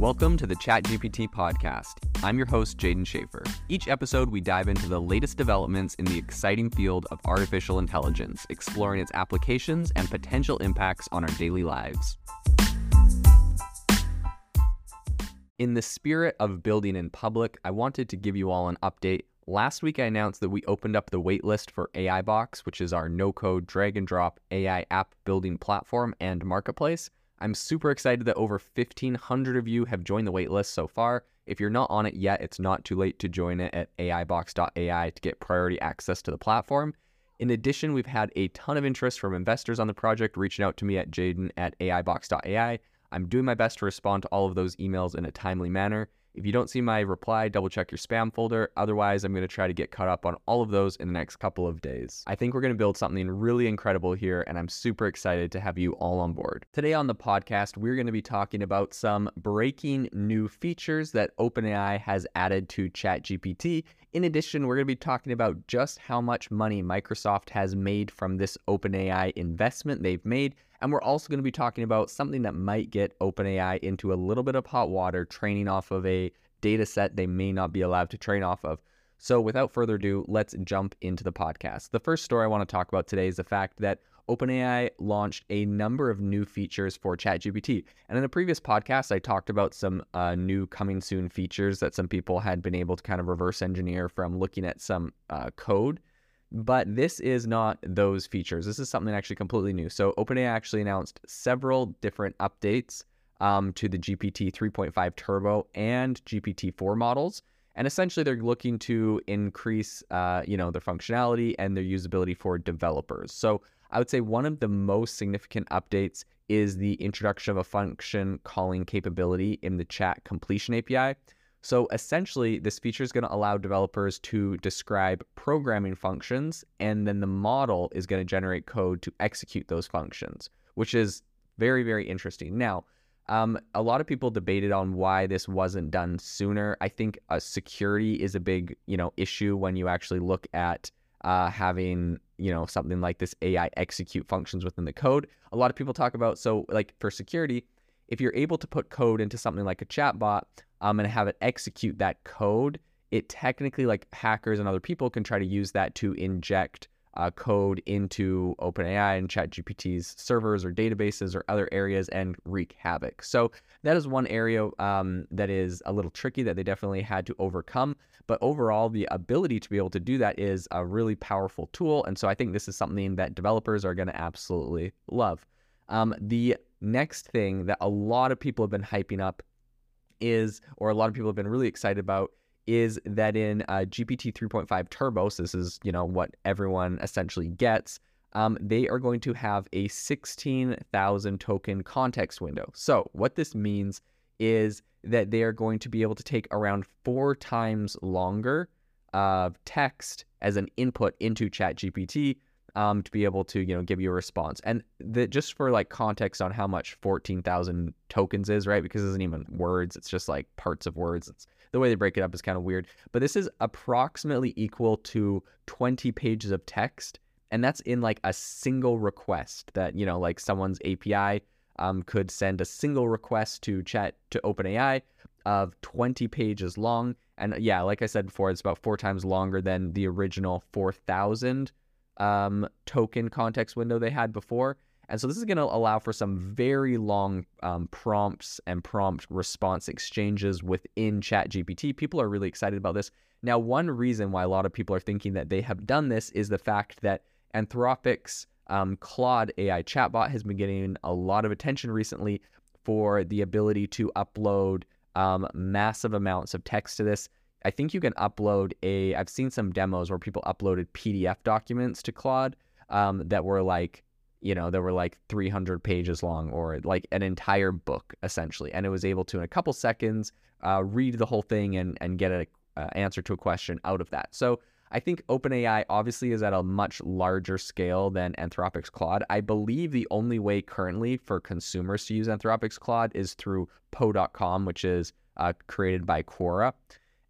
Welcome to the ChatGPT podcast. I'm your host, Jaeden Schaefer. Each episode, we dive into the latest developments in the exciting field of artificial intelligence, exploring its applications and potential impacts on our daily lives. In the spirit of building in public, I wanted to give you all an update. Last week, I announced that we opened up the waitlist for AI Box, which is our no code drag and drop AI app building platform and marketplace. I'm super excited that over 1,500 of you have joined the waitlist so far. If you're not on it yet, it's not too late to join it at AIbox.ai to get priority access to the platform. In addition, we've had a ton of interest from investors on the project reaching out to me at jaeden at AIbox.ai. I'm doing my best to respond to all of those emails in a timely manner. If you don't see my reply, double check your spam folder. Otherwise, I'm going to try to get caught up on all of those in the next couple of days. I think we're going to build something really incredible here, and I'm super excited to have you all on board. Today on the podcast, we're going to be talking about some breaking new features that OpenAI has added to ChatGPT. In addition, we're going to be talking about just how much money Microsoft has made from this OpenAI investment they've made and we're also going to be talking about something that might get OpenAI into a little bit of hot water, training off of a data set they may not be allowed to train off of. So, without further ado, let's jump into the podcast. The first story I want to talk about today is the fact that OpenAI launched a number of new features for ChatGPT. And in a previous podcast, I talked about some uh, new coming soon features that some people had been able to kind of reverse engineer from looking at some uh, code but this is not those features. This is something actually completely new. So OpenAI actually announced several different updates um, to the GPT 3.5 Turbo and GPT-4 models, and essentially they're looking to increase, uh, you know, their functionality and their usability for developers. So I would say one of the most significant updates is the introduction of a function calling capability in the chat completion API. So essentially, this feature is going to allow developers to describe programming functions, and then the model is going to generate code to execute those functions, which is very, very interesting. Now, um, a lot of people debated on why this wasn't done sooner. I think uh, security is a big, you know, issue when you actually look at uh, having, you know, something like this AI execute functions within the code. A lot of people talk about so like for security, if you're able to put code into something like a chatbot, um, and have it execute that code, it technically, like hackers and other people, can try to use that to inject uh, code into OpenAI and ChatGPT's servers or databases or other areas and wreak havoc. So that is one area um, that is a little tricky that they definitely had to overcome. But overall, the ability to be able to do that is a really powerful tool. And so I think this is something that developers are going to absolutely love. Um, the next thing that a lot of people have been hyping up is, or a lot of people have been really excited about, is that in uh, GPT 3.5 Turbo, so this is you know what everyone essentially gets. Um, they are going to have a 16,000 token context window. So what this means is that they are going to be able to take around four times longer of text as an input into ChatGPT um, to be able to you know give you a response. And the, just for like context on how much fourteen thousand tokens is, right? Because it isn't even words; it's just like parts of words. It's the way they break it up is kind of weird. But this is approximately equal to twenty pages of text, and that's in like a single request that you know like someone's API um, could send a single request to chat to OpenAI of 20 pages long. And yeah, like I said before, it's about four times longer than the original 4,000 um, token context window they had before. And so this is going to allow for some very long um, prompts and prompt response exchanges within ChatGPT. People are really excited about this. Now, one reason why a lot of people are thinking that they have done this is the fact that Anthropic's um, Claude AI chatbot has been getting a lot of attention recently for the ability to upload um, massive amounts of text to this. I think you can upload a. I've seen some demos where people uploaded PDF documents to Claude um, that were like, you know, that were like 300 pages long or like an entire book essentially, and it was able to in a couple seconds uh, read the whole thing and and get an uh, answer to a question out of that. So I think OpenAI obviously is at a much larger scale than Anthropic's Claude. I believe the only way currently for consumers to use Anthropic's Claude is through Poe.com, which is uh, created by Quora.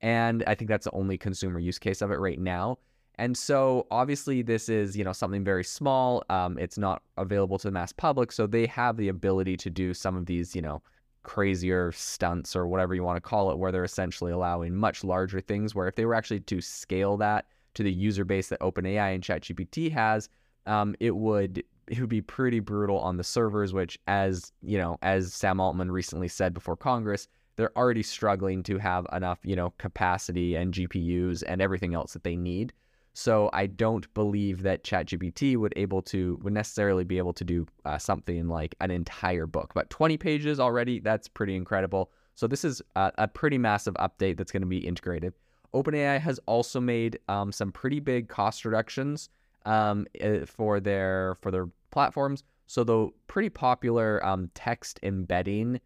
And I think that's the only consumer use case of it right now. And so obviously this is, you know, something very small. Um, it's not available to the mass public. So they have the ability to do some of these, you know, crazier stunts or whatever you want to call it, where they're essentially allowing much larger things. Where if they were actually to scale that to the user base that OpenAI and ChatGPT has, um, it would it would be pretty brutal on the servers. Which, as you know, as Sam Altman recently said before Congress, they're already struggling to have enough, you know, capacity and GPUs and everything else that they need. So I don't believe that ChatGPT would able to would necessarily be able to do uh, something like an entire book, but 20 pages already that's pretty incredible. So this is a, a pretty massive update that's going to be integrated. OpenAI has also made um, some pretty big cost reductions um, eh, for their for their platforms. So the pretty popular um, text embedding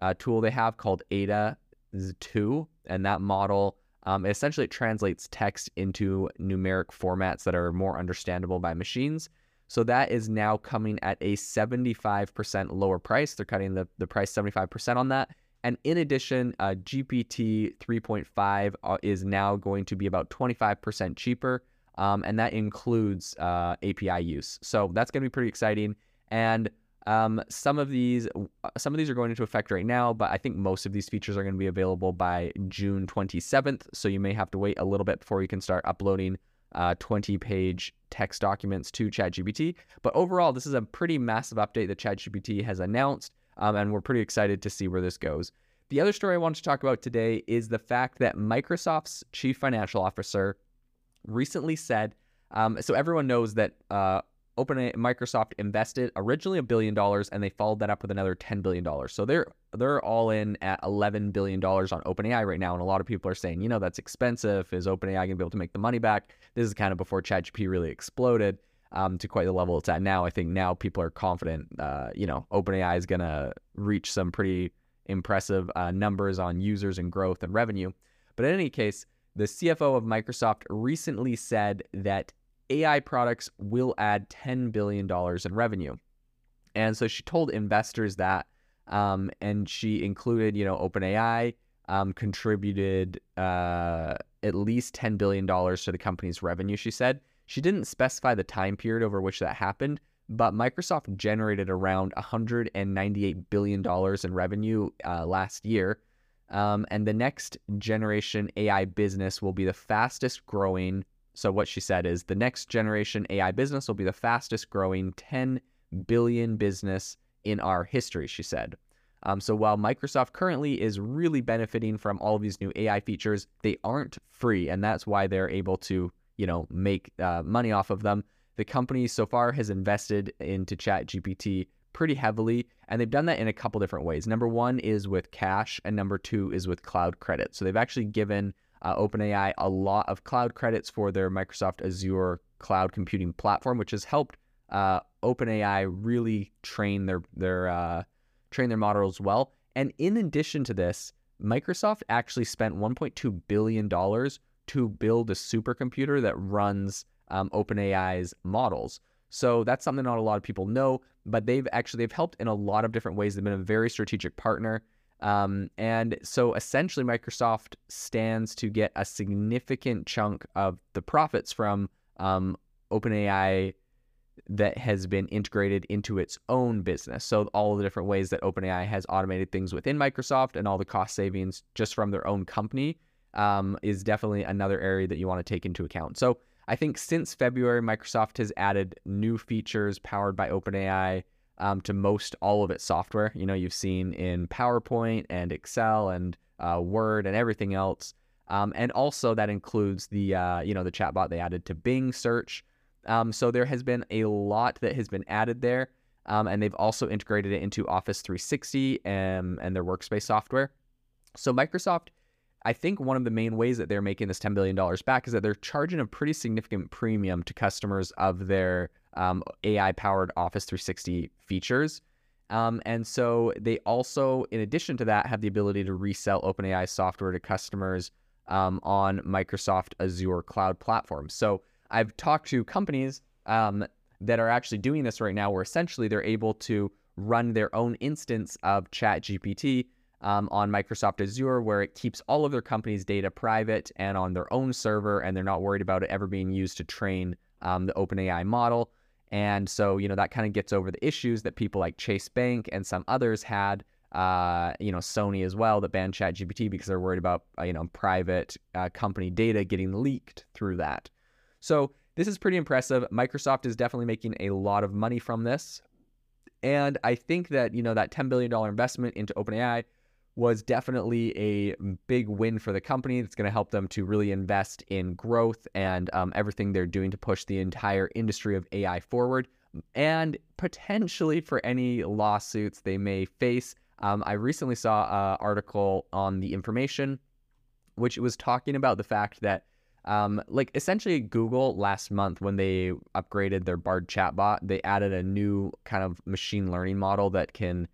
uh, tool they have called Ada 2, and that model um, essentially it translates text into numeric formats that are more understandable by machines. So that is now coming at a 75% lower price. They're cutting the, the price 75% on that. And in addition, uh, GPT 3.5 uh, is now going to be about 25% cheaper. Um, and that includes uh, API use. So that's going to be pretty exciting. And um, some of these uh, some of these are going into effect right now, but I think most of these features are going to be available by June 27th. So you may have to wait a little bit before you can start uploading uh, 20 page text documents to ChatGPT. But overall, this is a pretty massive update that ChatGPT has announced, um, and we're pretty excited to see where this goes. The other story I wanted to talk about today is the fact that Microsoft's chief financial officer recently said. Um, so everyone knows that uh, Open Microsoft invested originally a billion dollars, and they followed that up with another ten billion dollars. So they're they're all in at eleven billion dollars on OpenAI right now, and a lot of people are saying, you know, that's expensive. Is OpenAI going to be able to make the money back? This is kind of before ChatGPT really exploded um, to quite the level it's at now. I think now people are confident. Uh, you know, OpenAI is going to reach some pretty impressive uh, numbers on users and growth and revenue. But in any case, the CFO of Microsoft recently said that AI products will add $10 billion in revenue. And so she told investors that, um, and she included, you know, OpenAI um, contributed uh, at least $10 billion to the company's revenue, she said. She didn't specify the time period over which that happened, but Microsoft generated around $198 billion in revenue uh, last year. Um, and the next generation AI business will be the fastest growing so, what she said is the next generation AI business will be the fastest growing 10 billion business in our history, she said. Um, so, while Microsoft currently is really benefiting from all these new AI features, they aren't free. And that's why they're able to, you know, make uh, money off of them. The company so far has invested into ChatGPT pretty heavily, and they've done that in a couple different ways. Number one is with cash, and number two is with cloud credit. So, they've actually given uh, OpenAI a lot of cloud credits for their Microsoft Azure cloud computing platform, which has helped uh, OpenAI really train their their uh, train their models well. And in addition to this, Microsoft actually spent 1.2 billion dollars to build a supercomputer that runs um, OpenAI's models. So that's something not a lot of people know, but they've actually they've helped in a lot of different ways. They've been a very strategic partner. Um, and so essentially, Microsoft stands to get a significant chunk of the profits from um, OpenAI that has been integrated into its own business. So, all the different ways that OpenAI has automated things within Microsoft and all the cost savings just from their own company um, is definitely another area that you want to take into account. So, I think since February, Microsoft has added new features powered by OpenAI um, to most all of its software. You know, you've seen in PowerPoint and Excel and uh, Word and everything else. Um, and also that includes the uh, you know the chatbot they added to Bing search. Um, so there has been a lot that has been added there, um, and they've also integrated it into Office 360 and, and their workspace software. So Microsoft, I think one of the main ways that they're making this $10 billion back is that they're charging a pretty significant premium to customers of their um, AI powered Office 360 features. Um, and so they also, in addition to that, have the ability to resell OpenAI software to customers um, on Microsoft Azure cloud platform. So I've talked to companies um, that are actually doing this right now, where essentially they're able to run their own instance of ChatGPT um, on Microsoft Azure, where it keeps all of their company's data private and on their own server, and they're not worried about it ever being used to train um, the OpenAI model. And so, you know, that kind of gets over the issues that people like Chase Bank and some others had uh, you know, Sony as well that banned ChatGPT because they're worried about, uh, you know, private uh, company data getting leaked through that. So this is pretty impressive. Microsoft is definitely making a lot of money from this. And I think that, you know, that $10 billion investment into OpenAI was definitely a big win for the company. That's going to help them to really invest in growth and um, everything they're doing to push the entire industry of AI forward, and potentially for any lawsuits they may face. Um, I recently saw an article on the information, which was talking about the fact that, um, like, essentially, Google last month, when they upgraded their Bard chatbot, they added a new kind of machine learning model that can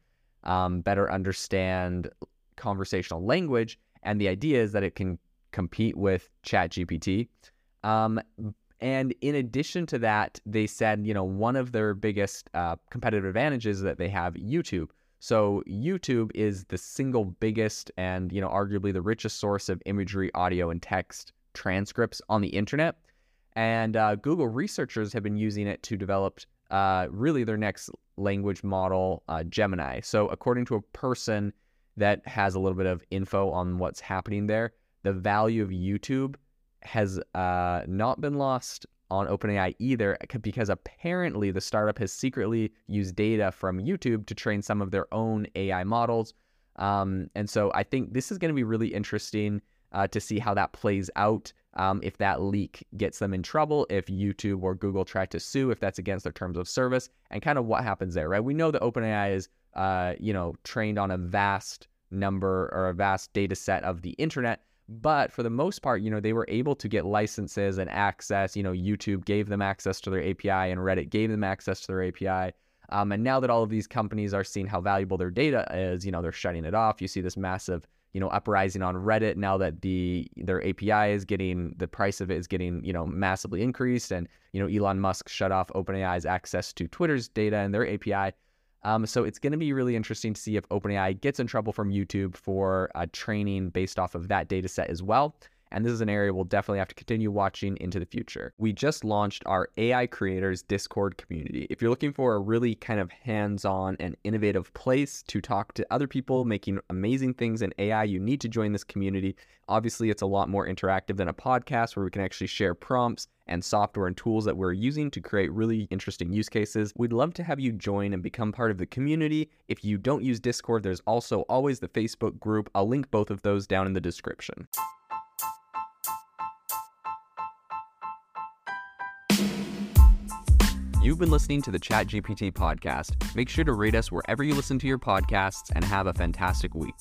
um, better understand conversational language. And the idea is that it can compete with ChatGPT. Um, and in addition to that, they said, you know, one of their biggest uh, competitive advantages that they have YouTube. So YouTube is the single biggest and, you know, arguably the richest source of imagery, audio, and text transcripts on the internet. And uh, Google researchers have been using it to develop uh, really their next language model, uh, Gemini. So, according to a person that has a little bit of info on what's happening there. The value of YouTube has uh, not been lost on OpenAI either, because apparently the startup has secretly used data from YouTube to train some of their own AI models. Um, and so I think this is going to be really interesting uh, to see how that plays out. Um, if that leak gets them in trouble, if YouTube or Google try to sue, if that's against their terms of service, and kind of what happens there, right? We know that OpenAI is uh, you know, trained on a vast number or a vast data set of the internet. But for the most part, you know, they were able to get licenses and access. You know, YouTube gave them access to their API and Reddit gave them access to their API. Um, and now that all of these companies are seeing how valuable their data is, you know, they're shutting it off. You see this massive, you know, uprising on Reddit now that the their API is getting the price of it is getting, you know, massively increased. And, you know, Elon Musk shut off OpenAI's access to Twitter's data and their API. Um, so it's going to be really interesting to see if OpenAI gets in trouble from YouTube for uh, training based off of that data set as well. And this is an area we'll definitely have to continue watching into the future. We just launched our AI Creators Discord community. If you're looking for a really kind of hands on and innovative place to talk to other people making amazing things in AI, you need to join this community. Obviously, it's a lot more interactive than a podcast where we can actually share prompts and software and tools that we're using to create really interesting use cases. We'd love to have you join and become part of the community. If you don't use Discord, there's also always the Facebook group. I'll link both of those down in the description. You've been listening to the ChatGPT podcast. Make sure to rate us wherever you listen to your podcasts and have a fantastic week.